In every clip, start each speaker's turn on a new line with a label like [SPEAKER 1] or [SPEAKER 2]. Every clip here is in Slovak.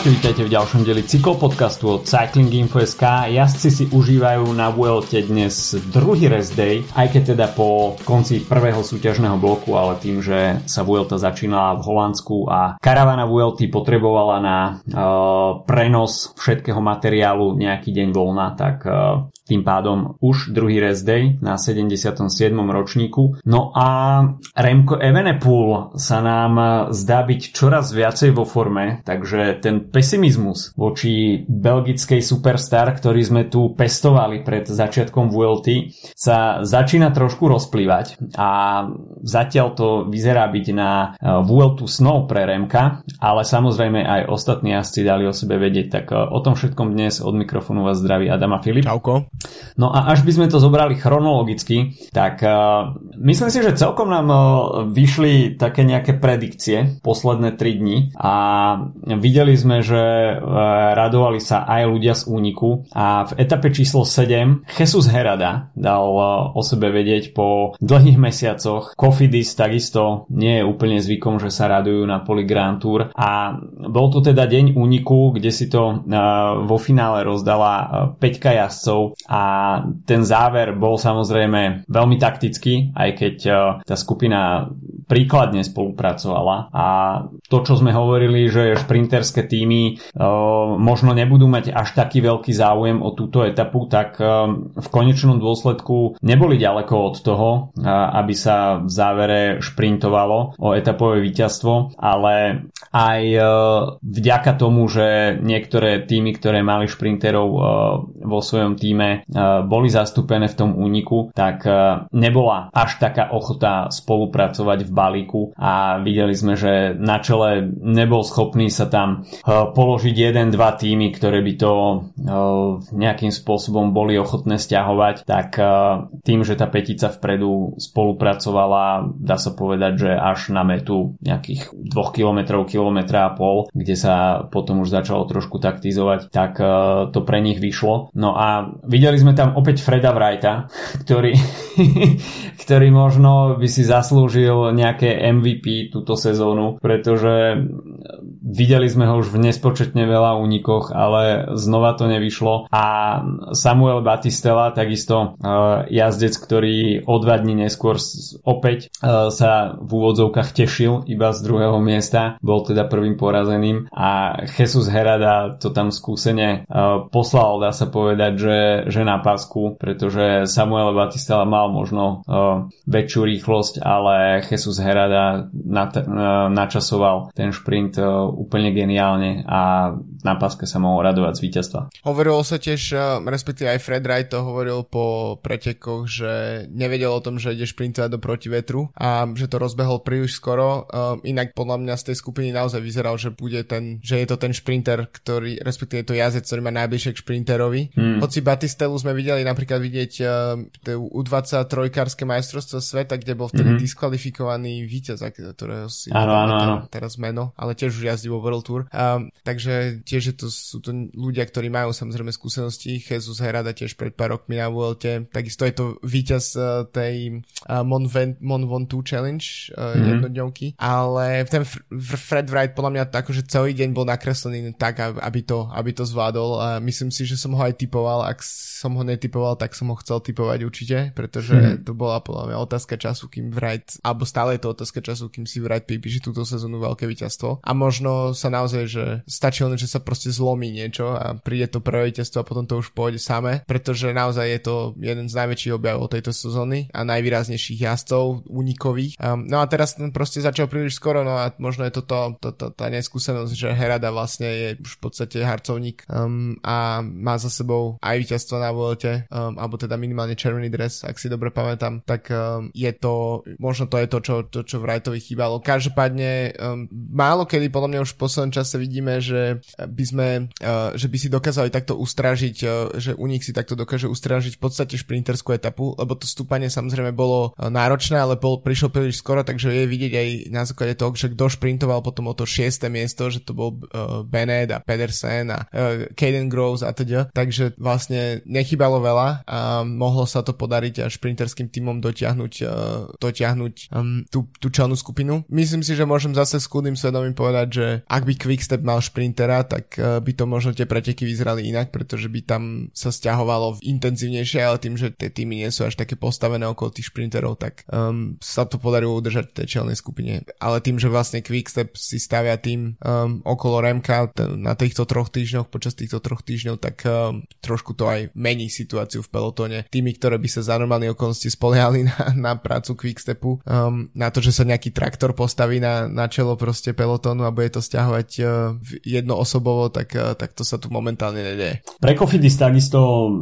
[SPEAKER 1] Čaute, vítajte v ďalšom deli cyklopodcastu od Cycling Info.sk. Jazdci si užívajú na Vuelte dnes druhý rest day, aj keď teda po konci prvého súťažného bloku, ale tým, že sa Vuelta začínala v Holandsku a karavana Vuelty potrebovala na uh, prenos všetkého materiálu nejaký deň voľna, tak uh, tým pádom už druhý rest day na 77. ročníku. No a Remco Evenepoel sa nám zdá byť čoraz viacej vo forme, takže ten pesimizmus voči belgickej superstar, ktorý sme tu pestovali pred začiatkom VLT, sa začína trošku rozplývať a zatiaľ to vyzerá byť na VLT Snow pre Remka, ale samozrejme aj ostatní jazdci dali o sebe vedieť, tak o tom všetkom dnes od mikrofónu vás zdraví Adama Filip.
[SPEAKER 2] Čauko.
[SPEAKER 1] No a až by sme to zobrali chronologicky, tak uh, myslím si, že celkom nám uh, vyšli také nejaké predikcie posledné 3 dni a videli sme, že uh, radovali sa aj ľudia z úniku a v etape číslo 7 Jesus Herada dal uh, o sebe vedieť po dlhých mesiacoch. Kofidis takisto nie je úplne zvykom, že sa radujú na poli Grand Tour a bol to teda deň úniku, kde si to uh, vo finále rozdala uh, 5 jazdcov a ten záver bol samozrejme veľmi taktický, aj keď uh, tá skupina príkladne spolupracovala a to, čo sme hovorili, že šprinterské týmy uh, možno nebudú mať až taký veľký záujem o túto etapu, tak uh, v konečnom dôsledku neboli ďaleko od toho, uh, aby sa v závere šprintovalo o etapové víťazstvo, ale aj uh, vďaka tomu, že niektoré týmy, ktoré mali šprinterov uh, vo svojom týme, uh, boli zastúpené v tom úniku, tak uh, nebola až taká ochota spolupracovať v balíku a videli sme, že na čele nebol schopný sa tam eh, položiť jeden, dva týmy, ktoré by to eh, nejakým spôsobom boli ochotné stiahovať, tak eh, tým, že tá petica vpredu spolupracovala, dá sa povedať, že až na metu nejakých 2 km, kilometra a pol, kde sa potom už začalo trošku taktizovať, tak to pre nich vyšlo. No a videli sme tam opäť Freda Wrighta, ktorý, ktorý možno by si zaslúžil nejaké MVP túto sezónu, pretože videli sme ho už v nespočetne veľa únikoch, ale znova to nevyšlo. A Samuel Batistela, takisto uh, jazdec, ktorý o dva dní neskôr opäť uh, sa v úvodzovkách tešil iba z druhého miesta, bol teda prvým porazeným. A Jesus Herada to tam skúsene uh, poslal, dá sa povedať, že, že na pasku, pretože Samuel Batistela mal možno väčšiu rýchlosť, ale Jesus Herada načasoval ten šprint e, úplne geniálne a na páske sa mohol radovať z víťazstva.
[SPEAKER 2] Hovorilo sa tiež, e, respektíve aj Fred Wright to hovoril po pretekoch, že nevedel o tom, že ide šprintovať do protivetru a že to rozbehol príliš skoro. E, inak podľa mňa z tej skupiny naozaj vyzeral, že bude ten, že je to ten šprinter, ktorý, respektíve to jazdec, ktorý má najbližšie k šprinterovi. Hmm. Hoci Batistelu sme videli napríklad vidieť U23 kárske majstrovstvo sveta, kde bol vtedy hmm. diskvalifikovaný víťaz, ktorého si
[SPEAKER 1] áno, áno, áno.
[SPEAKER 2] teraz meno, ale tiež už jazdí vo World Tour. Um, takže tiež to, sú to ľudia, ktorí majú samozrejme skúsenosti. Jesus Herada tiež pred pár rokmi na Vuelte. Takisto je to víťaz uh, tej uh, Mon, Mon Ventoux Challenge uh, mm-hmm. jednodňovky. Ale ten Fred Wright podľa mňa akože celý deň bol nakreslený tak, aby to, aby to zvládol. A myslím si, že som ho aj typoval. Ak som ho netypoval, tak som ho chcel typovať určite, pretože mm-hmm. to bola podľa mňa otázka času, kým Wright, alebo stále je to otázka času, kým si Wright pripíše túto sezónu veľké víťazstvo. A možno sa naozaj, že stačí len, že sa proste zlomí niečo a príde to prvé víťazstvo a potom to už pôjde samé, pretože naozaj je to jeden z najväčších objavov tejto sezóny a najvýraznejších jazdcov unikových. Um, no a teraz ten proste začal príliš skoro, no a možno je to, to, to, tá neskúsenosť, že Herada vlastne je už v podstate harcovník um, a má za sebou aj víťazstvo na Vuelte, um, alebo teda minimálne červený dres, ak si dobre pamätám, tak um, je to, možno to je to, čo, to, čo Wrightovi chýbalo. Každopádne um, málo kedy podľa mňa už v poslednom čase vidíme, že by sme, uh, že by si dokázali takto ustražiť, uh, že nich si takto dokáže ustražiť v podstate šprinterskú etapu, lebo to stúpanie samozrejme bolo uh, náročné, ale bol, prišiel príliš skoro, takže je vidieť aj na základe toho, že kto šprintoval potom o to šiesté miesto, že to bol uh, Bennett a Pedersen a uh, Caden Groves a teda. Takže vlastne nechybalo veľa a mohlo sa to podariť a šprinterským týmom dotiahnuť, uh, dotiahnuť um, tú, tú čelnú skupinu. Myslím si, že môžem zase s kľudným svedomím povedať, že ak by Quickstep mal šprintera, tak uh, by to možno tie preteky vyzerali inak, pretože by tam sa stiahovalo intenzívnejšie, ale tým, že tie týmy nie sú až také postavené okolo tých šprinterov, tak um, sa to podarilo udržať v tej čelnej skupine. Ale tým, že vlastne Quickstep si stavia tým um, okolo Remka t- na týchto troch týždňoch, počas týchto troch týždňov, tak um, trošku to aj mení situáciu v pelotóne. Tými, ktoré by sa za normálne okolnosti spoliehali na, na prácu Quickstepu, um, na to, že sa nejaký traktor postaví na, na čelo proste pelotónu a bude to stiahovať uh, jednoosobovo, tak, uh, tak to sa tu momentálne nedie.
[SPEAKER 1] Pre Cofidis takisto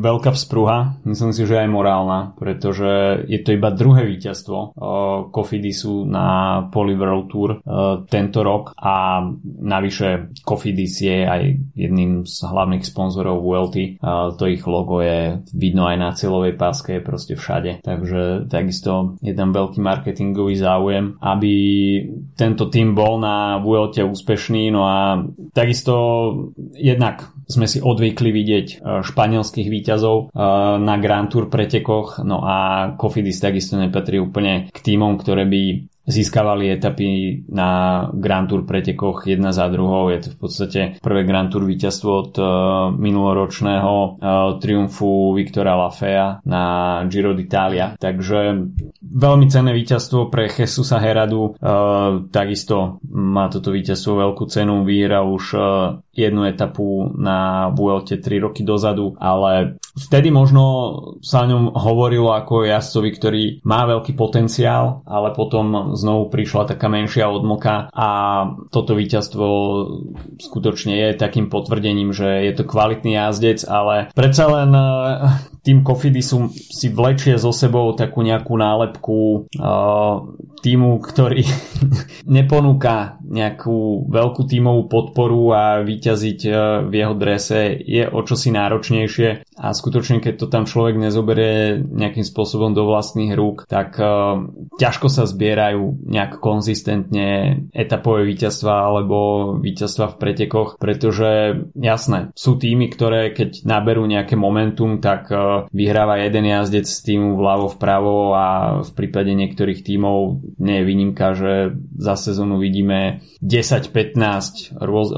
[SPEAKER 1] veľká vzpruha, myslím si, že aj morálna, pretože je to iba druhé víťazstvo uh, Cofidisu na Poly World Tour uh, tento rok a navyše Cofidis je aj jedným z hlavných sponzorov VLT. Uh, to ich logo je vidno aj na cieľovej páske, proste všade. Takže takisto je tam veľký marketingový záujem, aby tento tým bol na VLT úspešný, no a takisto jednak sme si odvykli vidieť e, španielských výťazov e, na Grand Tour pretekoch, no a Cofidis takisto nepatrí úplne k týmom, ktoré by získavali etapy na Grand Tour pretekoch jedna za druhou. Je to v podstate prvé Grand Tour víťazstvo od uh, minuloročného uh, triumfu Viktora Lafea na Giro d'Italia. Takže veľmi cenné víťazstvo pre Jesusa Heradu. Uh, takisto má toto víťazstvo veľkú cenu. Vyhral už jednu etapu na Vuelte 3 roky dozadu, ale vtedy možno sa o ňom hovorilo ako jazdcovi, ktorý má veľký potenciál, ale potom znovu prišla taká menšia odmlka a toto víťazstvo skutočne je takým potvrdením, že je to kvalitný jazdec, ale predsa len eh, tým Kofidisu si vlečie so sebou takú nejakú nálepku uh, týmu, ktorý neponúka nejakú veľkú tímovú podporu a vyťaziť uh, v jeho drese je o čosi náročnejšie. A skutočne keď to tam človek nezoberie nejakým spôsobom do vlastných rúk, tak ťažko sa zbierajú nejak konzistentne etapové víťazstva alebo víťazstva v pretekoch, pretože jasné, sú týmy, ktoré keď naberú nejaké momentum, tak uh, vyhráva jeden jazdec z týmu vľavo vpravo a v prípade niektorých tímov nie je výnimka, že za sezónu vidíme 10-15 rôz,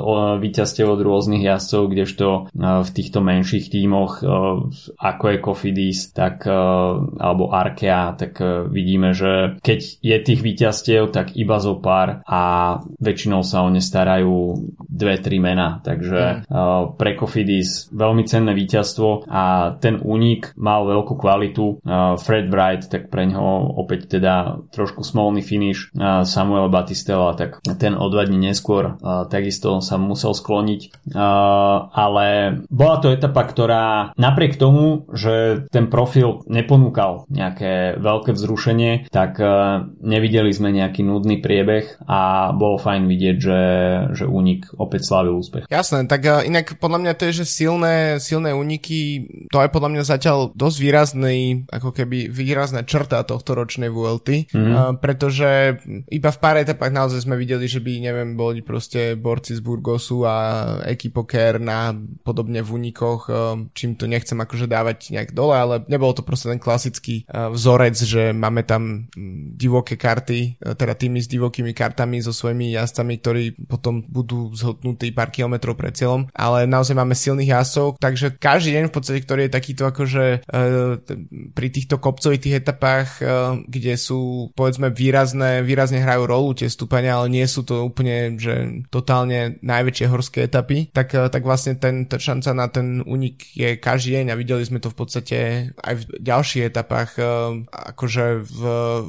[SPEAKER 1] víťazstiev od rôznych jazdcov, kdežto e, v týchto menších tímoch e, ako je Cofidis tak, e, alebo Arkea, tak vidíme, že keď je tých víťazstiev, tak iba zo pár a väčšinou sa o ne starajú dve, tri mená. Takže mm. pre Cofidis veľmi cenné víťazstvo a ten únik mal veľkú kvalitu. Fred Wright, tak pre ňoho opäť teda trošku smolný finish. Samuel Batistella, tak ten o dva dní neskôr takisto sa musel skloniť. Ale bola to etapa, ktorá napriek tomu, že ten profil neponúkal nejaké veľké vzrušenie, tak nevideli sme nejaký nudný priebeh a bolo fajn vidieť, že, že únik opäť slavil úspech.
[SPEAKER 2] Jasné, tak inak podľa mňa to je, že silné, silné úniky, to aj podľa mňa zatiaľ dosť výrazný, ako keby výrazná črta tohto ročnej VLT, mm-hmm. uh, pretože iba v pár etapách naozaj sme videli, že by, neviem, boli proste borci z Burgosu a ekipoker na podobne v únikoch, uh, čím to nechcem akože dávať nejak dole, ale nebol to proste ten klasický vzorec, že máme tam divoké karty, uh, teda tými s divokými kartami so svojimi jazdcami, ktorí potom budú zhotnutí pár kilometrov pred cieľom, ale naozaj máme silných jazdcov, takže každý deň v podstate, ktorý je takýto akože uh, pri týchto kopcovitých etapách, uh, kde sú povedzme výrazné, výrazne hrajú rolu tie stúpania, ale nie sú to úplne, že totálne najväčšie horské etapy, tak, uh, tak vlastne ten, tá šanca na ten únik je každý deň a videli sme to v podstate aj v ďalších etapách, uh, akože v,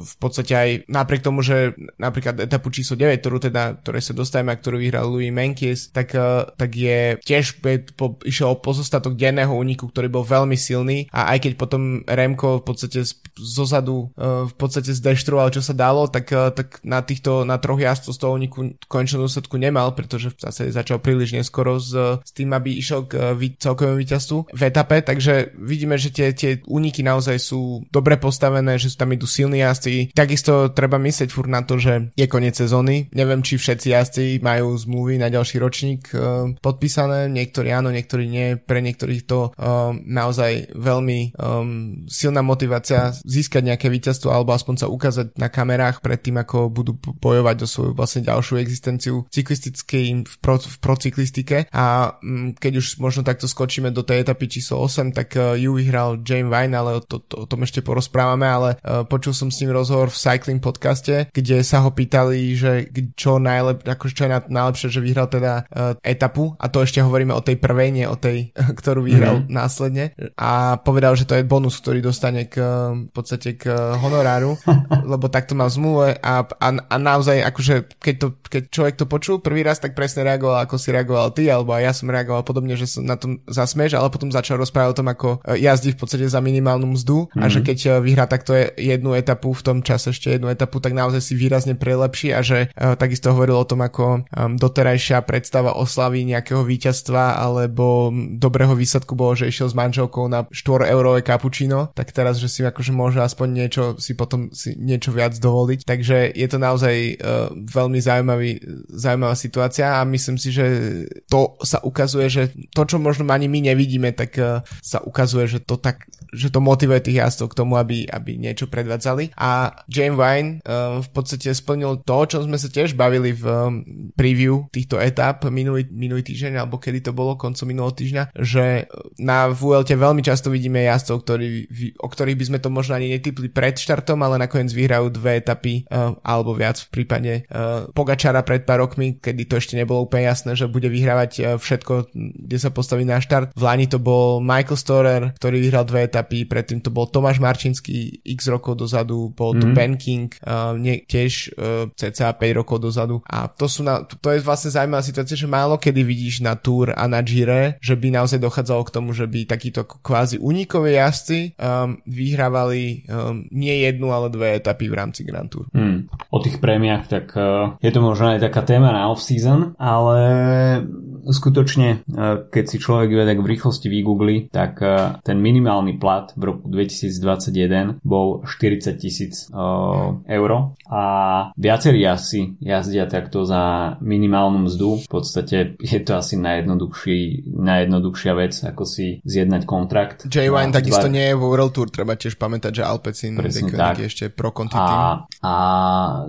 [SPEAKER 2] v podstate aj napriek tomu, že napríklad etapu číslo 9, ktorú teda, ktoré sa dostajeme a ktorú vyhral Louis Menkis, tak, uh, tak je tiež po, išiel o pozostatok denného úniku, ktorý bol veľmi silný a aj keď potom Remko v podstate zozadu uh, v podstate zdeštruoval čo sa dalo, tak, uh, tak na týchto, na troch jazdcov z toho uniku končnú dôsledku nemal, pretože zase začal príliš neskoro s, s tým, aby išiel k uh, celkovému víťazstvu v etape, takže vidíme, že tie, tie úniky naozaj sú dobre postavené, že sú tam idú silní jazdci. Takisto treba myslieť furt na to, že je koniec sezóny. Neviem, či všetci jazdci majú zmluvy na ďalší ročník uh, podpísané, niektorí áno, niektorí nie, pre niektorých to uh, naozaj veľmi um, silná motivácia získať nejaké víťazstvo alebo aspoň sa ukázať na kamerách pred tým, ako budú bojovať o svoju vlastne ďalšiu existenciu cyklistickej v, pro, v procyklistike a um, keď už možno takto skočíme do tej etapy číslo 8, tak ju vyhral James Vine, ale o, to, to, o tom ešte porozprávame, ale uh, počul som s ním rozhovor v Cycling podcaste, kde sa ho pýtali, že čo, najlep, akože čo je na, najlepšie, že vyhral teda uh, etapu. A to ešte hovoríme o tej prvej, nie o tej, ktorú vyhral mm-hmm. následne. A povedal, že to je bonus, ktorý dostane k, podstate k honoráru, lebo takto má v zmluve a, a, a naozaj akože keď, to, keď človek to počul prvý raz, tak presne reagoval, ako si reagoval ty, alebo aj ja som reagoval podobne, že som na tom zasmieš, ale potom začal rozprávať o tom, ako e, jazdí v podstate za minimálnu mzdu mm-hmm. a že mhm. keď vyhrá takto jednu etapu, v tom čase ešte jednu etapu, tak naozaj si výrazne prelepší a že takisto hovoril o tom, ako doterajšia predstava oslavy nejakého víťazstva alebo dobrého výsledku bolo, že išiel s manželkou na 4 eurové kapučino, tak teraz, že si akože môže aspoň niečo si potom si niečo viac dovoliť. Takže je to naozaj uh, veľmi zaujímavý, zaujímavá situácia a myslím si, že to sa ukazuje, že to, čo možno ani my nevidíme, tak uh, sa ukazuje, že to tak že to motivuje tých jazdcov k tomu, aby, aby niečo predvádzali. A James Wine uh, v podstate splnil to, o čom sme sa tiež bavili v um, preview týchto etap minulý, minulý týždeň, alebo kedy to bolo, koncom minulého týždňa, že na VLT veľmi často vidíme jazdcov, ktorí, o ktorých by sme to možno ani netypli pred štartom, ale nakoniec vyhrajú dve etapy uh, alebo viac v prípade uh, Pogačara pred pár rokmi, kedy to ešte nebolo úplne jasné, že bude vyhrávať uh, všetko, kde sa postaví na štart. V Lani to bol Michael Storer, ktorý vyhral dve etapy etapy, predtým to bol Tomáš Marčinský x rokov dozadu, bol mm. Ben King uh, nie, tiež uh, cca 5 rokov dozadu a to sú na, to, to je vlastne zaujímavá situácia, že málo kedy vidíš na Tour a na Gire, že by naozaj dochádzalo k tomu, že by takíto kvázi unikové jazdci um, vyhrávali um, nie jednu, ale dve etapy v rámci Grand Tour.
[SPEAKER 1] Hmm. O tých prémiách, tak uh, je to možno aj taká téma na off-season, ale skutočne, uh, keď si človek vie tak v rýchlosti vygoogli, tak uh, ten minimálny plat v roku 2021 bol 40 tisíc uh, eur a viacerí asi jazdia takto za minimálnu mzdu. V podstate je to asi najjednoduchší, najjednoduchšia vec, ako si zjednať kontrakt.
[SPEAKER 2] J1 takisto nie je vo World Tour, treba tiež pamätať, že Alpecin tak. je ešte pro konti
[SPEAKER 1] a, a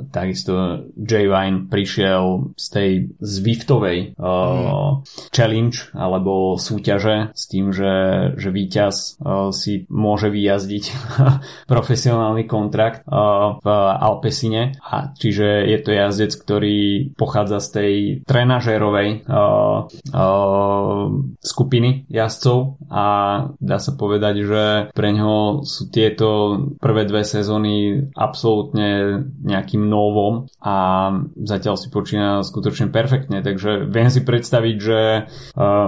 [SPEAKER 1] takisto J1 prišiel z tej Zwiftovej uh, mm. challenge alebo súťaže s tým, že, že víťaz uh, si môže vyjazdiť profesionálny kontrakt uh, v Alpesine. A čiže je to jazdec, ktorý pochádza z tej trenažérovej uh, uh, skupiny jazdcov a dá sa povedať, že pre ňo sú tieto prvé dve sezóny absolútne nejakým novom a zatiaľ si počína skutočne perfektne, takže viem si predstaviť, že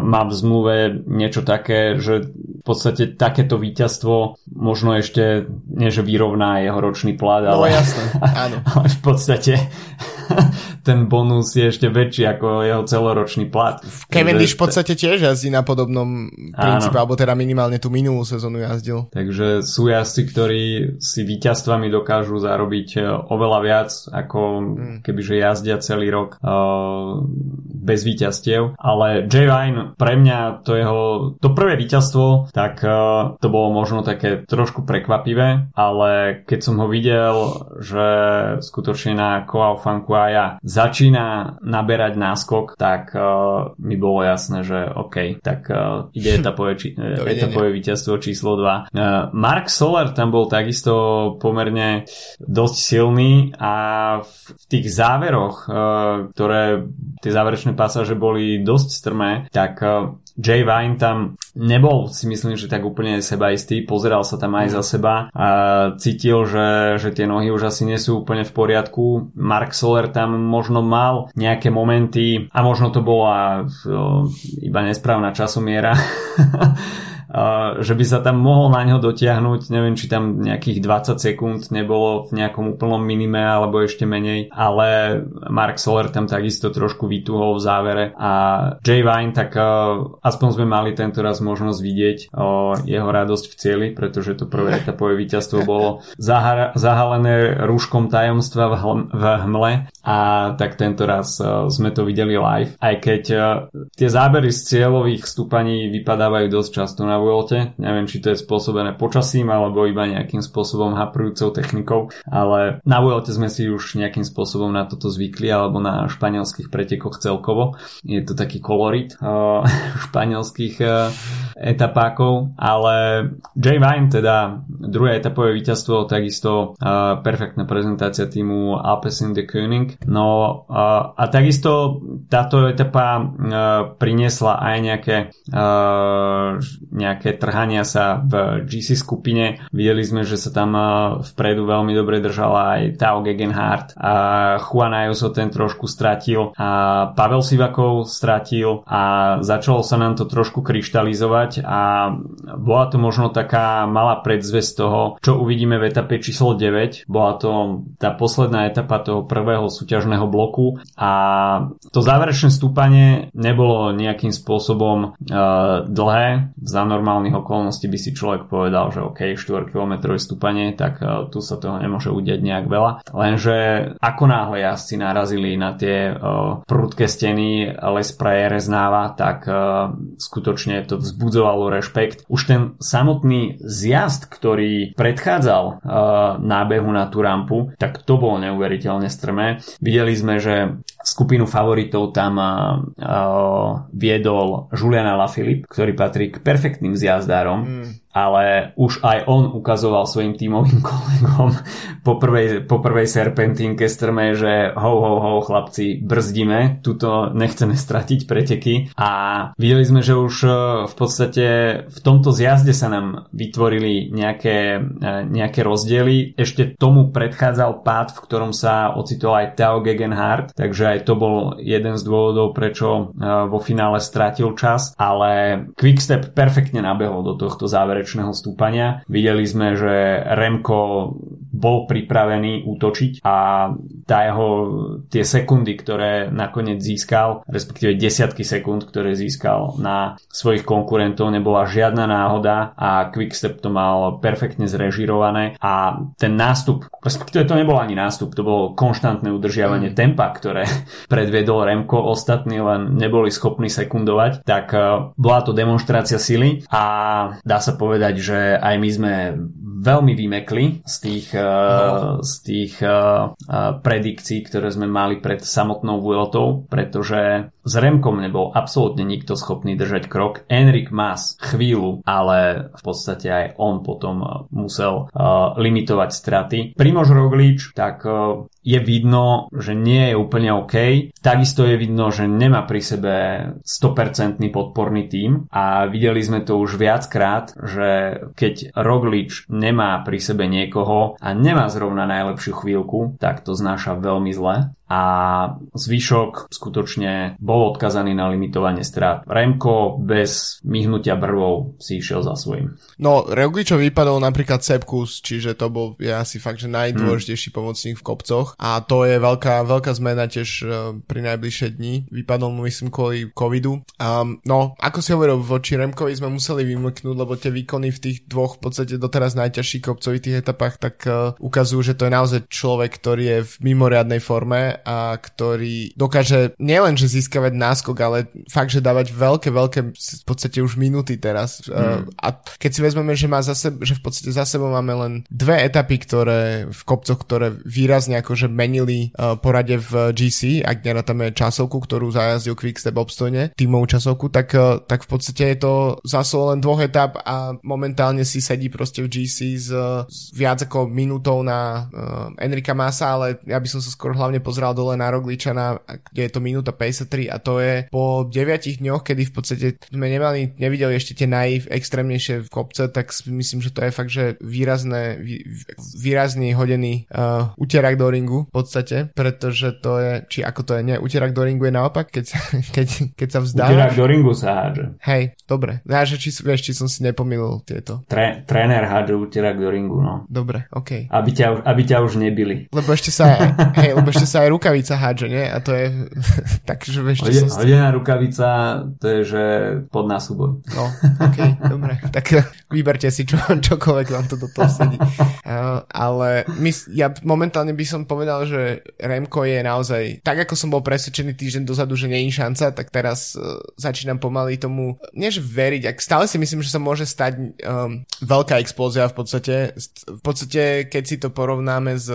[SPEAKER 1] má v zmluve niečo také, že v podstate takéto víťazstvo možno ešte, nie že vyrovná jeho ročný plat,
[SPEAKER 2] no, ale, jasné, áno.
[SPEAKER 1] ale v podstate ten bonus je ešte väčší ako jeho celoročný plat.
[SPEAKER 2] Cavendish v podstate tiež jazdí na podobnom princípe, alebo teda minimálne tú minulú sezónu jazdil.
[SPEAKER 1] Takže sú jazdci, ktorí si víťazstvami dokážu zarobiť e, oveľa viac, ako hmm. kebyže jazdia celý rok uh, bez víťazstiev. Ale J. Vine, pre mňa to jeho, to prvé víťazstvo, tak uh, to bolo možno také trošku prekvapivé, ale keď som ho videl, že skutočne na Koao Fankuaya začína naberať náskok, tak uh, mi bolo jasné, že OK, tak uh, ide etapové, či, etapové víťazstvo číslo 2. Uh, Mark Soler tam bol takisto pomerne dosť silný a v, v tých záveroch, uh, ktoré tie záverečné pasáže boli dosť strmé, tak uh, Jay Vine tam nebol si myslím, že tak úplne sebaistý, pozeral sa tam aj za seba a cítil, že, že tie nohy už asi nie sú úplne v poriadku. Mark Soler tam možno mal nejaké momenty a možno to bola iba nesprávna časomiera že by sa tam mohol na ňo dotiahnuť, neviem, či tam nejakých 20 sekúnd nebolo v nejakom úplnom minime alebo ešte menej, ale Mark Soler tam takisto trošku vytuhol v závere. A Jay Vine, tak aspoň sme mali tento raz možnosť vidieť jeho radosť v cieli, pretože to prvé etapové víťazstvo bolo zahalené rúškom tajomstva v, hl- v hmle. A tak tento raz sme to videli live, aj keď tie zábery z cieľových stúpaní vypadávajú dosť často na Vuelte. Neviem, či to je spôsobené počasím alebo iba nejakým spôsobom haprujúcou technikou, ale na Vuelte sme si už nejakým spôsobom na toto zvykli alebo na španielských pretekoch celkovo. Je to taký kolorit uh, španielských uh, etapákov, ale Jay Vine teda druhé etapové víťazstvo, takisto uh, perfektná prezentácia týmu Alpecin de König. No uh, a takisto táto etapa uh, priniesla aj nejaké uh, nejaké trhania sa v GC skupine. Videli sme, že sa tam uh, vpredu veľmi dobre držala aj Tao Gegenhardt a Juan Ayuso ten trošku stratil a Pavel Sivakov stratil a začalo sa nám to trošku kryštalizovať a bola to možno taká malá predzvesť toho, čo uvidíme v etape číslo 9. Bola to tá posledná etapa toho prvého súťažného bloku a to záverečné stúpanie nebolo nejakým spôsobom uh, dlhé. Za normálnych okolností by si človek povedal, že OK, 4 km stúpanie, tak uh, tu sa toho nemôže udiať nejak veľa. Lenže ako náhle jazdci narazili na tie uh, prudké steny Les Prajeres Náva, tak uh, skutočne to vzbudzovalo rešpekt. Už ten samotný zjazd, ktorý predchádzal nábehu na tú rampu, tak to bolo neuveriteľne strmé. Videli sme, že skupinu favoritov tam uh, viedol Julian Alaphilippe, ktorý patrí k perfektným zjazdárom. Mm ale už aj on ukazoval svojim tímovým kolegom po prvej, po prvej serpentínke strme, že ho, ho, ho, chlapci, brzdíme, tuto nechceme stratiť preteky. A videli sme, že už e, v podstate v tomto zjazde sa nám vytvorili nejaké, e, nejaké rozdiely. Ešte tomu predchádzal pád, v ktorom sa ocitol aj Theo Gegenhardt, takže aj to bol jeden z dôvodov, prečo e, vo finále stratil čas, ale Quickstep perfektne nabehol do tohto záveru záverečného stúpania. Videli sme, že Remko bol pripravený útočiť a tá jeho, tie sekundy, ktoré nakoniec získal, respektíve desiatky sekúnd, ktoré získal na svojich konkurentov, nebola žiadna náhoda a Quickstep to mal perfektne zrežirované a ten nástup, respektíve to nebol ani nástup, to bolo konštantné udržiavanie mm. tempa, ktoré predviedol Remko, ostatní len neboli schopní sekundovať, tak eh, bola to demonstrácia sily a dá sa povedať, povedať, že aj my sme veľmi vymekli z tých, uh, z tých uh, predikcií, ktoré sme mali pred samotnou Vueltou, pretože s Remkom nebol absolútne nikto schopný držať krok. Enrik Mas chvíľu, ale v podstate aj on potom musel limitovať straty. Primož Roglič, tak je vidno, že nie je úplne OK. Takisto je vidno, že nemá pri sebe 100% podporný tím a videli sme to už viackrát, že keď Roglič nemá pri sebe niekoho a nemá zrovna najlepšiu chvíľku, tak to znáša veľmi zle a zvyšok skutočne bol odkazaný na limitovanie strát. Remko bez myhnutia brvou si išiel za svojím.
[SPEAKER 2] No, Rogličo vypadol napríklad Sepkus, čiže to bol je asi fakt, že najdôležitejší hmm. pomocník v kopcoch a to je veľká, veľká zmena tiež uh, pri najbližšie dni. Vypadol mu myslím kvôli covidu. Um, no, ako si hovoril, voči Remkovi sme museli vymyknúť, lebo tie výkony v tých dvoch v podstate doteraz najťažších kopcovitých etapách tak uh, ukazujú, že to je naozaj človek, ktorý je v mimoriadnej forme a ktorý dokáže nielen, že získavať náskok, ale fakt, že dávať veľké, veľké v podstate už minúty teraz. Mm. A keď si vezmeme, že, má za seb- že v podstate za sebou máme len dve etapy, ktoré v kopcoch, ktoré výrazne akože menili uh, porade v GC, ak nerátame časovku, ktorú zajazdil Quickstep obstojne, tímovú časovku, tak, uh, tak v podstate je to záslo len dvoch etap a momentálne si sedí proste v GC s, s viac ako minútou na uh, Enrika Masa, ale ja by som sa skôr hlavne pozrel dal dole na Rogličana, kde je to minúta 53 a to je po 9 dňoch, kedy v podstate sme nemali, nevideli ešte tie naiv extrémnejšie v kopce, tak myslím, že to je fakt, že výrazné, vý, výrazný hodený uh, uterak do ringu v podstate, pretože to je, či ako to je, nie, uterak do ringu je naopak, keď, keď, keď sa vzdávaš.
[SPEAKER 1] Uterak do ringu sa hádže.
[SPEAKER 2] Hej, dobre. Ja, že či, vieš, či som si nepomýlil tieto.
[SPEAKER 1] Tre, tréner hádže uterak do ringu, no.
[SPEAKER 2] Dobre, OK.
[SPEAKER 1] Aby ťa, aby ťa už nebili.
[SPEAKER 2] Lebo ešte sa, hej, lebo ešte sa aj rukavica hádže, nie? A to je, takže vieš,
[SPEAKER 1] Hode, som... Hodená rukavica, to je, že pod násuboj.
[SPEAKER 2] No, OK, dobre. Tak vyberte si čo, čokoľvek vám to do toho sedí. Uh, ale my, ja momentálne by som povedal, že Remko je naozaj, tak ako som bol presvedčený týždeň dozadu, že je šanca, tak teraz uh, začínam pomaly tomu, než veriť, ak stále si myslím, že sa môže stať um, veľká explózia v podstate. V podstate, keď si to porovnáme s...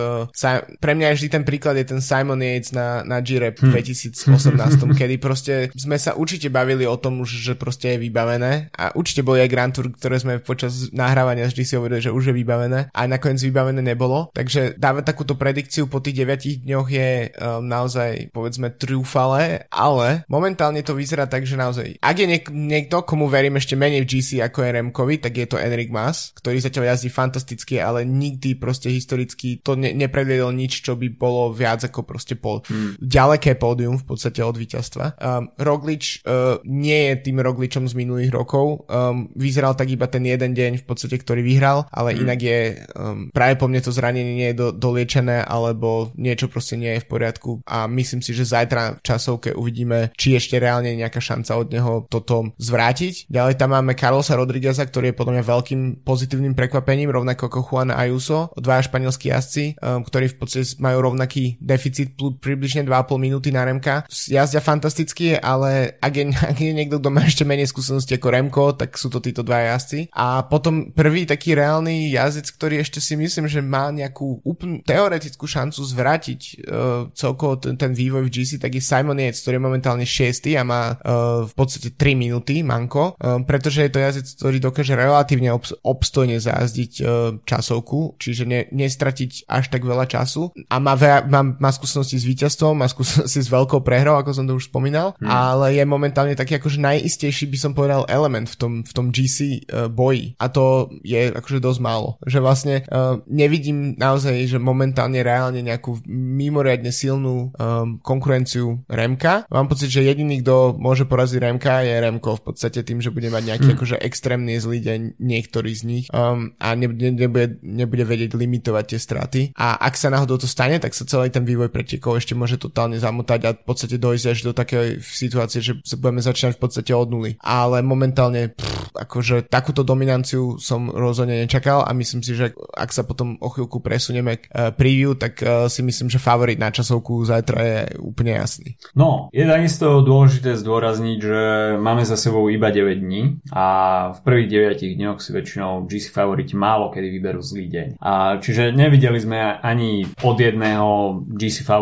[SPEAKER 2] Pre mňa je vždy ten príklad je ten Simon Yates na, na Gire v 2018, hm. kedy proste sme sa určite bavili o tom už, že proste je vybavené a určite boli aj Grand Tour, ktoré sme počas nahrávania vždy si hovorili, že už je vybavené a nakoniec vybavené nebolo. Takže dávať takúto predikciu po tých 9 dňoch je um, naozaj povedzme trúfale, ale momentálne to vyzerá tak, že naozaj, ak je niek- niekto, komu verím ešte menej v GC ako je Remkovi, tak je to Enric Mas, ktorý zatiaľ jazdí fantasticky, ale nikdy proste historicky to ne- nepredviedol nič, čo by bolo viac ako proste po hmm. ďaleké pódium v podstate od víťazstva. Um, Roglič uh, nie je tým Rogličom z minulých rokov, um, vyzeral tak iba ten jeden deň v podstate, ktorý vyhral, ale hmm. inak je um, práve po mne to zranenie nie je do, doliečené, alebo niečo proste nie je v poriadku a myslím si, že zajtra v časovke uvidíme, či ešte reálne je nejaká šanca od neho toto zvrátiť. Ďalej tam máme Carlosa Rodrigueza, ktorý je podľa mňa veľkým pozitívnym prekvapením, rovnako ako Juan Ayuso, dvaja španielskí jazdci, um, ktorí v podstate majú rovnaký deficit približne 2,5 minúty na Remka. Jazdia fantasticky, ale ak je, ak je niekto, kto má ešte menej skúsenosti ako Remko, tak sú to títo dva jazdci. A potom prvý taký reálny jazdec, ktorý ešte si myslím, že má nejakú úplnú teoretickú šancu zvrátiť uh, celkovo ten, ten vývoj v GC, tak je Simon Yates, ktorý je momentálne 6 a má uh, v podstate 3 minúty manko, uh, pretože je to jazdec, ktorý dokáže relatívne obs- obstojne zajazdiť uh, časovku, čiže ne, nestratiť až tak veľa času a má, ve- má, má skúsenosti s víťazstvom, má skúsenosti s veľkou prehrou, ako som to už spomínal, hmm. ale je momentálne taký akože najistejší by som povedal element v tom, v tom GC uh, boji a to je akože dosť málo, že vlastne uh, nevidím naozaj, že momentálne reálne nejakú mimoriadne silnú um, konkurenciu Remka. Mám pocit, že jediný, kto môže poraziť Remka je Remko v podstate tým, že bude mať nejaký hmm. akože extrémny zlý deň niektorý z nich um, a ne, ne, nebude, nebude vedieť limitovať tie straty. A ak sa náhodou to stane, tak sa celý ten vývoj pretekov ešte môže totálne zamotať a v podstate dojsť až do takej situácie, že sa budeme začínať v podstate od nuly. Ale momentálne pff, akože takúto dominanciu som rozhodne nečakal a myslím si, že ak sa potom o chvíľku presunieme k uh, preview, tak uh, si myslím, že favorit na časovku zajtra je úplne jasný.
[SPEAKER 1] No, je takisto dôležité zdôrazniť, že máme za sebou iba 9 dní a v prvých 9 dňoch si väčšinou GC favoriti málo kedy vyberú zlý deň. A čiže nevideli sme ani od jedného GC favorita,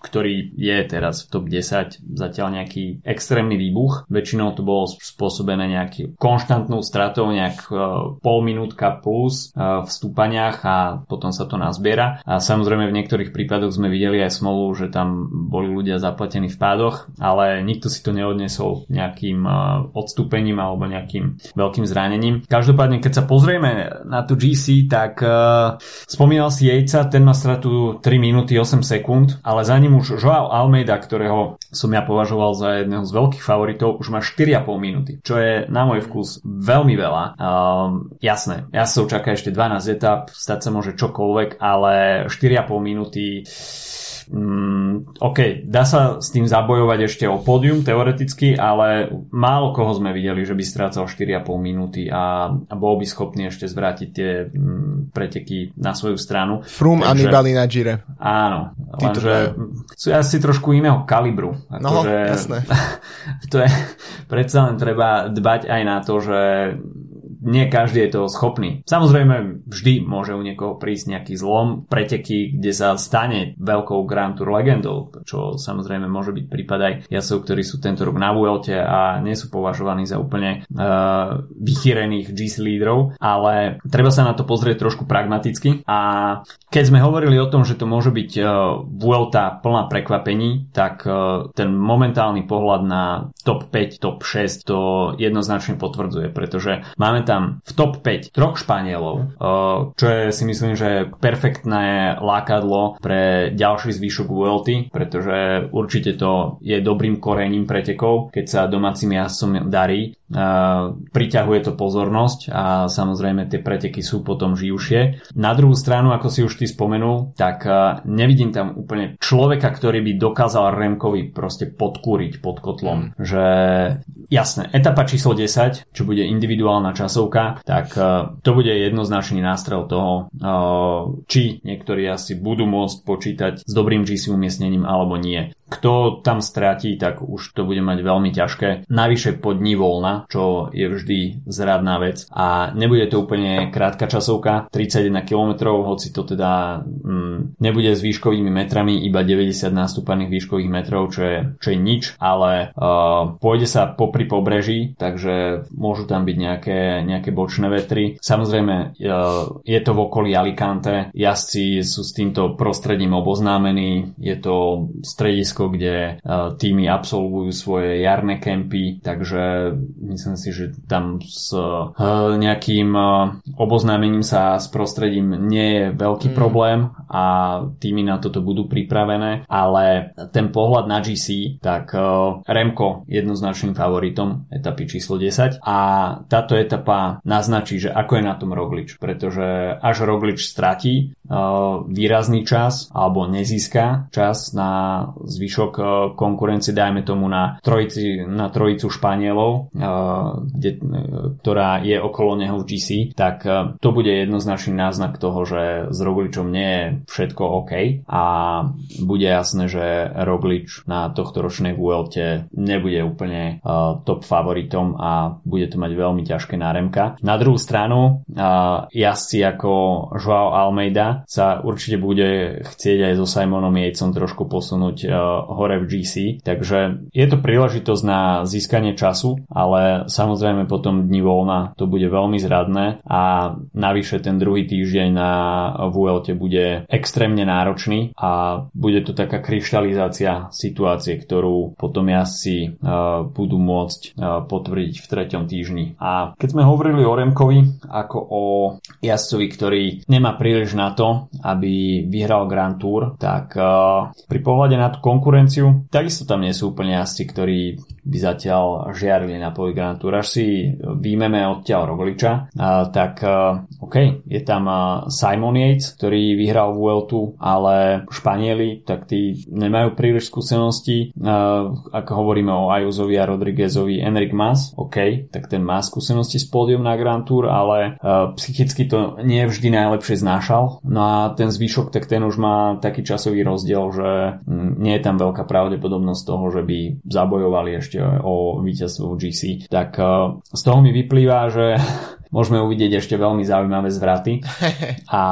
[SPEAKER 1] ktorý je teraz v top 10 zatiaľ nejaký extrémny výbuch. Väčšinou to bolo spôsobené nejaký konštantnou stratou, nejak uh, pol minútka plus uh, v stúpaniach a potom sa to nazbiera. A samozrejme v niektorých prípadoch sme videli aj smolu, že tam boli ľudia zaplatení v pádoch, ale nikto si to neodnesol nejakým uh, odstúpením alebo nejakým veľkým zranením. Každopádne, keď sa pozrieme na tú GC, tak uh, spomínal si Jejca, ten má stratu 3 minúty 8 sekúnd, ale za ním už Joao Almeida, ktorého som ja považoval za jedného z veľkých favoritov, už má 4,5 minúty, čo je na môj vkus veľmi veľa. Um, jasné, ja sa očaká ešte 12 etap, stať sa môže čokoľvek, ale 4,5 minúty Mm, OK, dá sa s tým zabojovať ešte o pódium teoreticky, ale málo koho sme videli, že by strácal 4,5 minúty a, a bol by schopný ešte zvrátiť tie mm, preteky na svoju stranu.
[SPEAKER 2] Frum a Nibali na Gire.
[SPEAKER 1] Áno, lenže sú asi trošku iného kalibru.
[SPEAKER 2] Ako no, jasné.
[SPEAKER 1] to je, predsa len treba dbať aj na to, že nie každý je toho schopný. Samozrejme, vždy môže u niekoho prísť nejaký zlom, preteky, kde sa stane veľkou Grand Tour legendou, čo samozrejme môže byť prípad aj jasov, ktorí sú tento rok na Vuelte a nie sú považovaní za úplne uh, vychýrených GC lídrov, ale treba sa na to pozrieť trošku pragmaticky a keď sme hovorili o tom, že to môže byť uh, Vuelta plná prekvapení, tak uh, ten momentálny pohľad na top 5, top 6 to jednoznačne potvrdzuje, pretože máme tam v top 5 troch Španielov, uh, čo je si myslím, že perfektné lákadlo pre ďalší zvyšok Vuelty, pretože určite to je dobrým korením pretekov, keď sa domácim jazdcom darí priťahuje to pozornosť a samozrejme tie preteky sú potom živšie. Na druhú stranu, ako si už ty spomenul, tak nevidím tam úplne človeka, ktorý by dokázal Remkovi proste podkúriť pod kotlom. Mm. Že jasné, etapa číslo 10, čo bude individuálna časovka, tak to bude jednoznačný nástrel toho, či niektorí asi budú môcť počítať s dobrým GC umiestnením alebo nie. Kto tam stratí, tak už to bude mať veľmi ťažké. Navyše pod dní voľna, čo je vždy zradná vec. A nebude to úplne krátka časovka, 31 km, hoci to teda mm, nebude s výškovými metrami, iba 90 nástupaných výškových metrov, čo je, čo je nič, ale uh, pôjde sa popri pobreží, takže môžu tam byť nejaké, nejaké bočné vetry. Samozrejme, uh, je to v okolí Alicante, jazdci sú s týmto prostredím oboznámení, je to stredisko Slovensko, kde e, týmy absolvujú svoje jarné kempy, takže myslím si, že tam s e, nejakým e, oboznámením sa s prostredím nie je veľký mm. problém a týmy na toto budú pripravené, ale ten pohľad na GC, tak Remko jednoznačným favoritom etapy číslo 10 a táto etapa naznačí, že ako je na tom Roglič, pretože až Roglič stratí výrazný čas alebo nezíska čas na zvyš zvyšok eh, konkurencie, dajme tomu na, trojici, na trojicu Španielov, eh, kde, ktorá je okolo neho v GC, tak to bude jednoznačný náznak toho, že s Rogličom nie je všetko OK a bude jasné, že Roglič na tohto ročnej Vuelte nebude úplne top favoritom a bude to mať veľmi ťažké náremka. Na druhú stranu jazdci ako Joao Almeida sa určite bude chcieť aj so Simonom Jejcom trošku posunúť hore v GC, takže je to príležitosť na získanie času, ale samozrejme potom dní voľna to bude veľmi zradné a navyše ten druhý týždeň na VLT bude extrémne náročný a bude to taká kryštalizácia situácie, ktorú potom jazdci uh, budú môcť uh, potvrdiť v treťom týždni. A keď sme hovorili o Remkovi ako o jazdcovi, ktorý nemá príliš na to, aby vyhral Grand Tour, tak uh, pri pohľade na tú konkurenciu. Takisto tam nie sú úplne jazdci, ktorí by zatiaľ žiarili na poli Grand Tour. Až si výjmeme odtiaľ Rogliča, tak a, OK, je tam a, Simon Yates, ktorý vyhral Vueltu, ale Španieli, tak tí nemajú príliš skúseností. A, ako hovoríme o Ajuzovi a Rodriguezovi, Enric Mas, OK, tak ten má skúsenosti s pódium na Grand Tour, ale psychicky to nie vždy najlepšie znášal. No a ten zvyšok, tak ten už má taký časový rozdiel, že m, nie je tam veľká pravdepodobnosť toho, že by zabojovali ešte o víťazstvo v GC. Tak eh, z toho mi vyplýva, že môžeme uvidieť ešte veľmi zaujímavé zvraty. A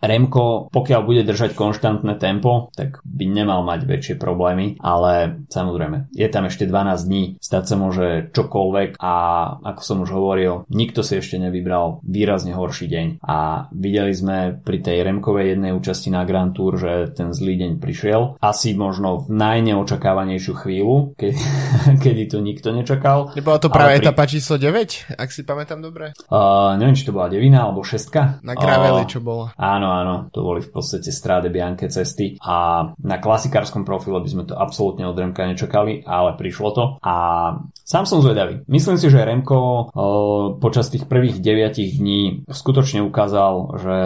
[SPEAKER 1] Remko, pokiaľ bude držať konštantné tempo, tak by nemal mať väčšie problémy, ale samozrejme, je tam ešte 12 dní, stať sa môže čokoľvek a ako som už hovoril, nikto si ešte nevybral výrazne horší deň. A videli sme pri tej Remkovej jednej účasti na Grand Tour, že ten zlý deň prišiel. Asi možno v najneočakávanejšiu chvíľu, keď, kedy to nikto nečakal.
[SPEAKER 2] Nebola to práve pri... etapa číslo 9, ak si pamätám dobre?
[SPEAKER 1] Uh, Uh, neviem, či to bola devina alebo šestka.
[SPEAKER 2] Na Graveli, uh, čo bola.
[SPEAKER 1] Áno, áno, to boli v podstate stráde Bianke cesty a na klasikárskom profile by sme to absolútne od Remka nečakali, ale prišlo to a sám som zvedavý. Myslím si, že Remko uh, počas tých prvých deviatich dní skutočne ukázal, že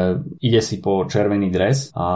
[SPEAKER 1] ide si po červený dres a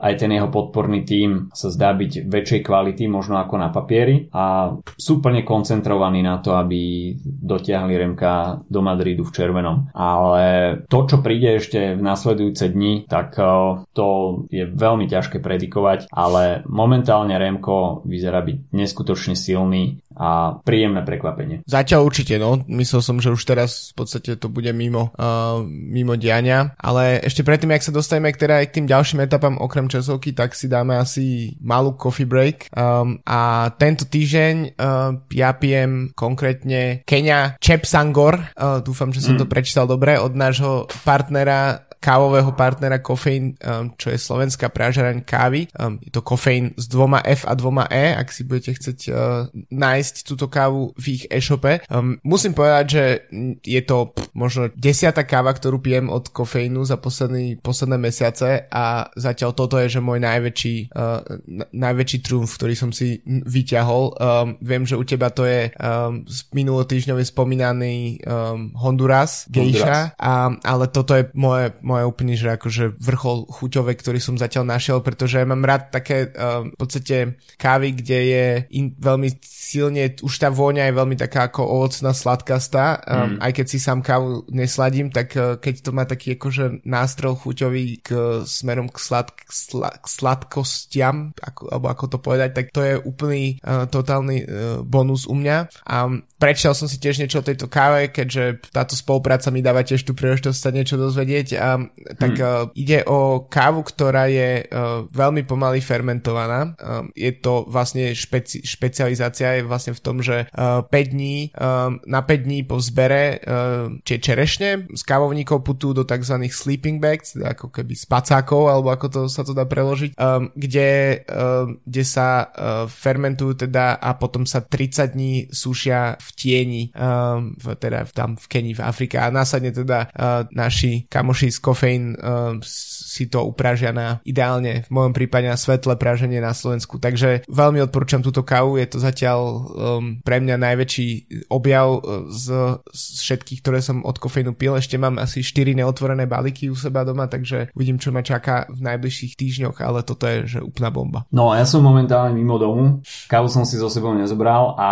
[SPEAKER 1] aj ten jeho podporný tím sa zdá byť väčšej kvality možno ako na papieri a sú plne koncentrovaní na to, aby dotiahli Remka do Madridu v červenom. Ale to, čo príde ešte v nasledujúce dni, tak eh, to je veľmi ťažké predikovať, ale momentálne Remko vyzerá byť neskutočne silný a príjemné prekvapenie.
[SPEAKER 2] Zatiaľ určite, no. Myslel som, že už teraz v podstate to bude mimo, uh, mimo diania, ale ešte predtým, ak sa dostaneme k, teda k tým ďalším etapám okrem časovky, tak si dáme asi malú coffee break um, a tento týždeň uh, ja pijem konkrétne Kenia Chepsangor, uh, dúfam, že som mm. to prečítal dobre, od nášho partnera kávového partnera Kofeín, um, čo je slovenská prážareň kávy. Um, je to kofeín s dvoma F a dvoma E, ak si budete chcieť uh, nájsť túto kávu v ich e-shope. Um, musím povedať, že je to pff, možno desiata káva, ktorú pijem od kofeínu za posledný, posledné mesiace a zatiaľ toto je, že môj najväčší, uh, najväčší trumf, ktorý som si vyťahol. Um, viem, že u teba to je um, minulotýždňový spomínaný um, Honduras, Geisha, a, ale toto je moje, moje moje úplne, že akože vrchol chuťové, ktorý som zatiaľ našiel, pretože mám rád také uh, v podstate kávy, kde je in, veľmi silne, už tá vôňa je veľmi taká ako ovocná, sladkastá, um, mm. aj keď si sám kávu nesladím, tak uh, keď to má taký akože nástrel chuťový k smerom k, slad, sla, k sladkostiam, ako, alebo ako to povedať, tak to je úplný uh, totálny uh, bonus u mňa. A prečítal som si tiež niečo o tejto káve, keďže táto spolupráca mi dáva tiež tú príležitosť sa niečo dozvedieť a tak hmm. ide o kávu, ktorá je uh, veľmi pomaly fermentovaná. Uh, je to vlastne špeci- špecializácia je vlastne v tom, že uh, 5 dní, na 5 dní po zbere či čerešne z kávovníkov putujú do tzv. sleeping bags, teda ako keby spacákov, alebo ako to sa to dá preložiť, kde, kde sa fermentujú teda a potom sa 30 dní sušia v tieni, v, teda tam v Kenii, v Afrike a následne teda naši kamoši z kofeín uh, si to upražia na ideálne, v mojom prípade na svetlé praženie na Slovensku. Takže veľmi odporúčam túto kávu, je to zatiaľ um, pre mňa najväčší objav uh, z, z všetkých, ktoré som od kofeínu pil. Ešte mám asi 4 neotvorené balíky u seba doma, takže uvidím, čo ma čaká v najbližších týždňoch, ale toto je že úplná bomba.
[SPEAKER 1] No ja som momentálne mimo domu, kávu som si zo sebou nezobral a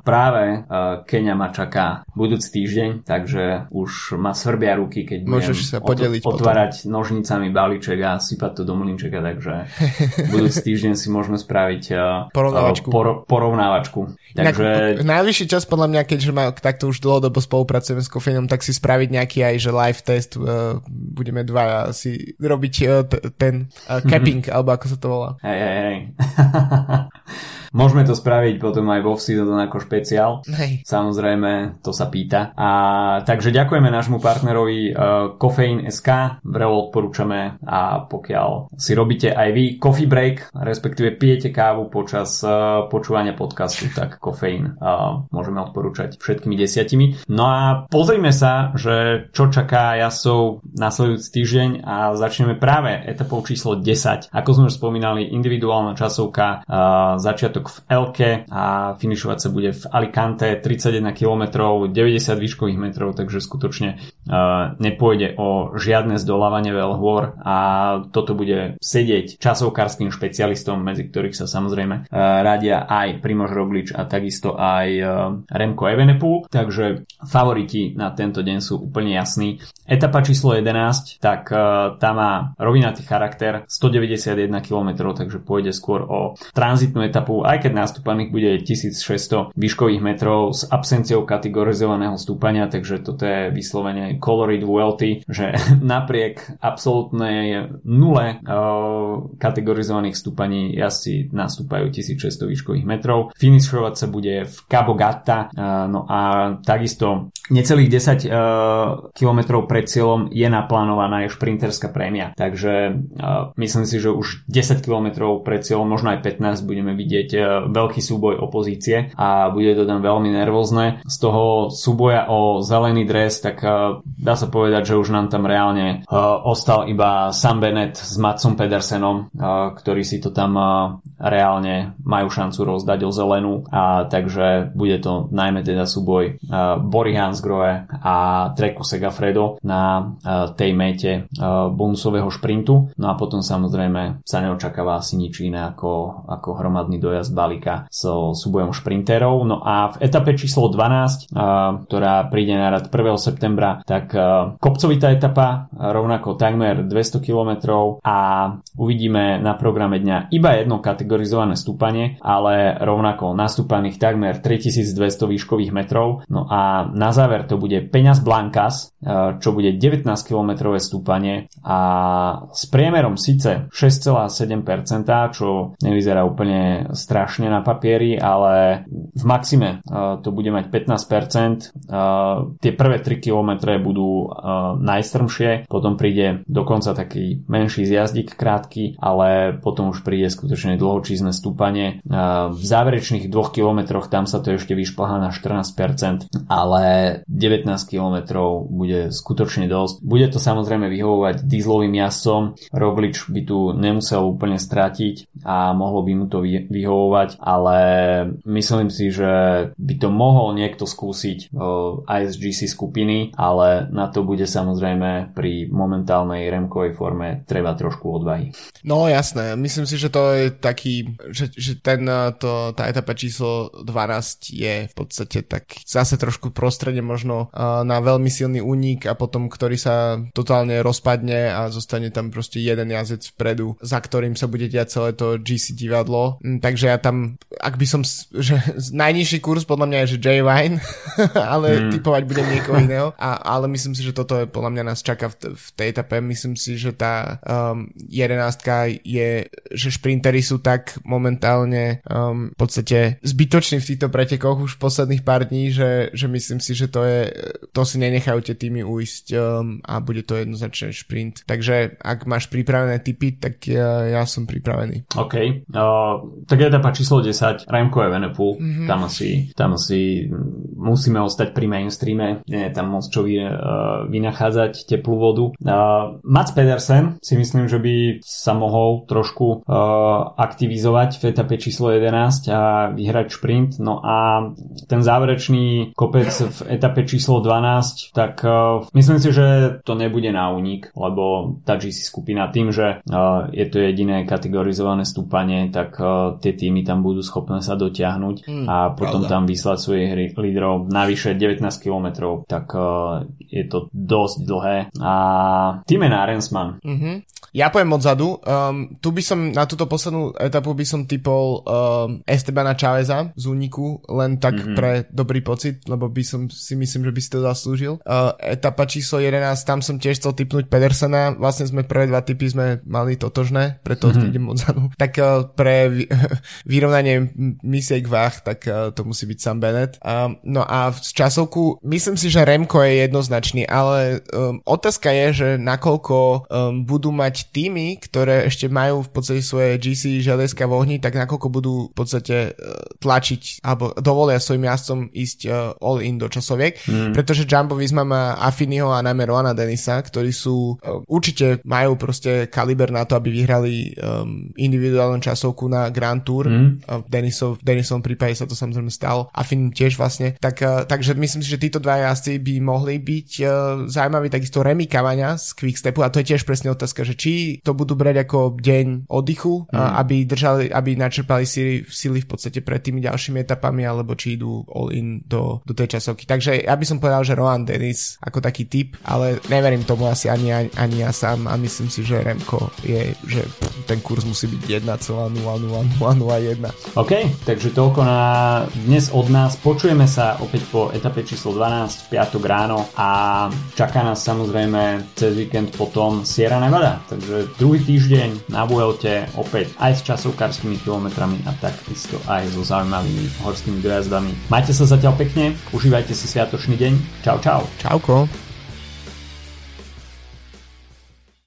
[SPEAKER 1] práve uh, Kenia ma čaká budúci týždeň, takže už ma svrbia ruky, keď
[SPEAKER 2] Môžeš sa podeliť
[SPEAKER 1] otvárať potom. nožnicami balíček a sypať to do mlinčeka, takže budúci týždeň si môžeme spraviť uh, porovnávačku. Por- porovnávačku.
[SPEAKER 2] Takže... Na, najvyšší čas podľa mňa, keďže ma, takto už dlhodobo spolupracujeme s kofínom, tak si spraviť nejaký aj, že live test, uh, budeme dva si robiť uh, t- ten uh, capping, mm-hmm. alebo ako sa to volá.
[SPEAKER 1] Hej, hej, hej. Môžeme to spraviť potom aj vo season ako špeciál.
[SPEAKER 2] Hej.
[SPEAKER 1] Samozrejme, to sa pýta. A takže ďakujeme nášmu partnerovi uh, Kofeín.sk, vrelo odporúčame a pokiaľ si robíte aj vy coffee break, respektíve pijete kávu počas uh, počúvania podcastu, tak kofeín uh, môžeme odporúčať všetkými desiatimi. No a pozrime sa, že čo čaká jasov nasledujúci týždeň a začneme práve etapou číslo 10. Ako sme už spomínali, individuálna časovka, uh, začiatok začiatok v Elke a finišovať sa bude v Alicante 31 km, 90 výškových metrov, takže skutočne nepôjde o žiadne zdolávanie veľ hôr a toto bude sedieť časovkárským špecialistom, medzi ktorých sa samozrejme uh, radia aj Primož Roglič a takisto aj uh, Remko Evenepoel, takže favoriti na tento deň sú úplne jasní. Etapa číslo 11, tak tá má rovinatý charakter, 191 km, takže pôjde skôr o tranzitnú etapu aj keď nástupaných bude 1600 výškových metrov s absenciou kategorizovaného stúpania, takže toto je vyslovene colored welty, že napriek absolútnej nule uh, kategorizovaných stúpaní jazdci nastúpajú 1600 výškových metrov. Finišovať sa bude v Cabo Gata, uh, no a takisto necelých 10 uh, km pred cieľom je naplánovaná aj šprinterská prémia, takže uh, myslím si, že už 10 km pred cieľom, možno aj 15 budeme vidieť E, veľký súboj opozície a bude to tam veľmi nervózne. Z toho súboja o zelený dres, tak e, dá sa povedať, že už nám tam reálne e, ostal iba Sam Bennett s Matsom Pedersenom, ktorí si to tam reálne majú šancu rozdať o zelenú. A takže bude to najmä teda súboj Bory Hansgrohe a Treku Segafredo na tej mete bonusového šprintu. No a potom samozrejme sa neočakáva asi nič iné ako, ako hromadný dojazd balíka so súbojom šprinterov. No a v etape číslo 12, ktorá príde na rad 1. septembra, tak kopcovitá etapa, rovnako takmer 200 km a uvidíme na programe dňa iba jedno kategorické kategorizované stúpanie, ale rovnako nastúpaných takmer 3200 výškových metrov. No a na záver to bude Peňaz Blancas, e, čo bude 19 km stúpanie a s priemerom síce 6,7%, čo nevyzerá úplne strašne na papieri, ale v maxime e, to bude mať 15%. Tie prvé 3 km budú najstrmšie, potom príde dokonca taký menší zjazdík krátky, ale potom už príde skutočne dlhočízne stúpanie. V záverečných 2 kilometroch tam sa to ešte vyšplhá na 14%, ale 19 km bude skutočne dosť. Bude to samozrejme vyhovovať dieselovým jazdcom. Roglič by tu nemusel úplne stratiť a mohlo by mu to vyhovovať, ale myslím si, že by to mohol niekto skúsiť aj z GC skupiny, ale na to bude samozrejme pri momentálnej remkovej forme treba trošku odvahy.
[SPEAKER 2] No jasné, myslím si, že to je taký, že, že ten, eh, to, tá etapa číslo 12 je v podstate tak zase trošku prostredie možno uh, na veľmi silný únik a potom, ktorý sa totálne rozpadne a zostane tam proste jeden jazdec vpredu, za ktorým sa bude diať celé to GC divadlo. Mm, takže ja tam, ak by som, že najnižší kurz podľa mňa je, že J Wine, ale mm. typovať budem niekoho iného. A, ale myslím si, že toto je podľa mňa nás čaká v, v tej etape. Myslím si, že tá um, jedenástka je, že šprintery sú tak momentálne um, v podstate zbytoční v týchto pretekoch už posledných pár dní, že, že myslím si, že to je, to si nenechajú tie týmy ujsť um, a bude to jednoznačne šprint. Takže ak máš pripravené typy, tak ja, ja som pripravený.
[SPEAKER 1] OK. Uh, tak etapa číslo 10, Remco Evenepoel. Mm-hmm. Tam asi, tam asi musíme ostať pri mainstreame. Nie je tam moc čo vy, uh, vynachádzať teplú vodu. Uh, Mats Pedersen si myslím, že by sa mohol trošku uh, aktivizovať v etape číslo 11 a vyhrať šprint. No a ten záverečný kopec v etape číslo 12, tak uh, myslím si, že to nebude na únik, lebo tá GC skupina tým, že uh, je to jediné kategorizované stúpanie, tak uh, tie týmy tam budú schopné sa dotiahnuť mm, a potom pravda. tam vyslať svojich lídrov. Navyše 19 km, tak uh, je to dosť dlhé. A týme Arensman.
[SPEAKER 2] Mm-hmm. Ja poviem odzadu. Um, tu by som na túto poslednú etapu by som typol um, Estebana Chaveza z úniku, len tak mm-hmm. pre dobrý pocit, lebo by som si myslím, že by si to zaslúžil. Uh, etapa číslo 11, tam som tiež chcel typnúť Pedersena. Vlastne sme prvé dva typy sme mali totožné, preto mm-hmm. idem odzadu. Tak uh, pre vy, vyrovnanie misiek váh, tak uh, to musí byť Sam Bennett. No a z časovku, myslím si, že Remko je jednoznačný, ale um, otázka je, že nakoľko um, budú mať týmy, ktoré ešte majú v podstate svoje GC železka v ohni, tak nakoľko budú v podstate uh, tlačiť alebo dovolia svojim jazdcom ísť all in do časoviek, mm. pretože Jumbo Visma má Affiniho a najmä Roana Denisa, ktorí sú určite majú proste kaliber na to, aby vyhrali um, individuálnu časovku na Grand Tour. Mm. Uh, Denisov, v Denisovom prípade sa to samozrejme stalo. Affin tiež vlastne. Tak, uh, takže myslím si, že títo dva jazdci by mohli byť uh, zaujímaví takisto remikávania z Quickstepu a to je tiež presne otázka, že či to budú brať ako deň oddychu, mm. aby držali, aby načerpali síly, síly v podstate pred tými ďalšími etapami, alebo či idú all in do, do tej časovky. Takže ja by som povedal, že Rohan Dennis ako taký typ, ale neverím tomu asi ani, ani, ani ja sám a myslím si, že Remko je, že ten kurz musí byť 1,00001.
[SPEAKER 1] OK, takže toľko na dnes od nás. Počujeme sa opäť po etape číslo 12 v piatok ráno a čaká nás samozrejme cez víkend potom Sierra Nevada. Takže druhý týždeň na Vuelte opäť aj s časovkárskymi kilometrami a takisto aj so zaujímavými horskými dojazdami. Majte sa zatiaľ pekne, užívajte si sviatočný deň. Čau, čau.
[SPEAKER 2] Čauko.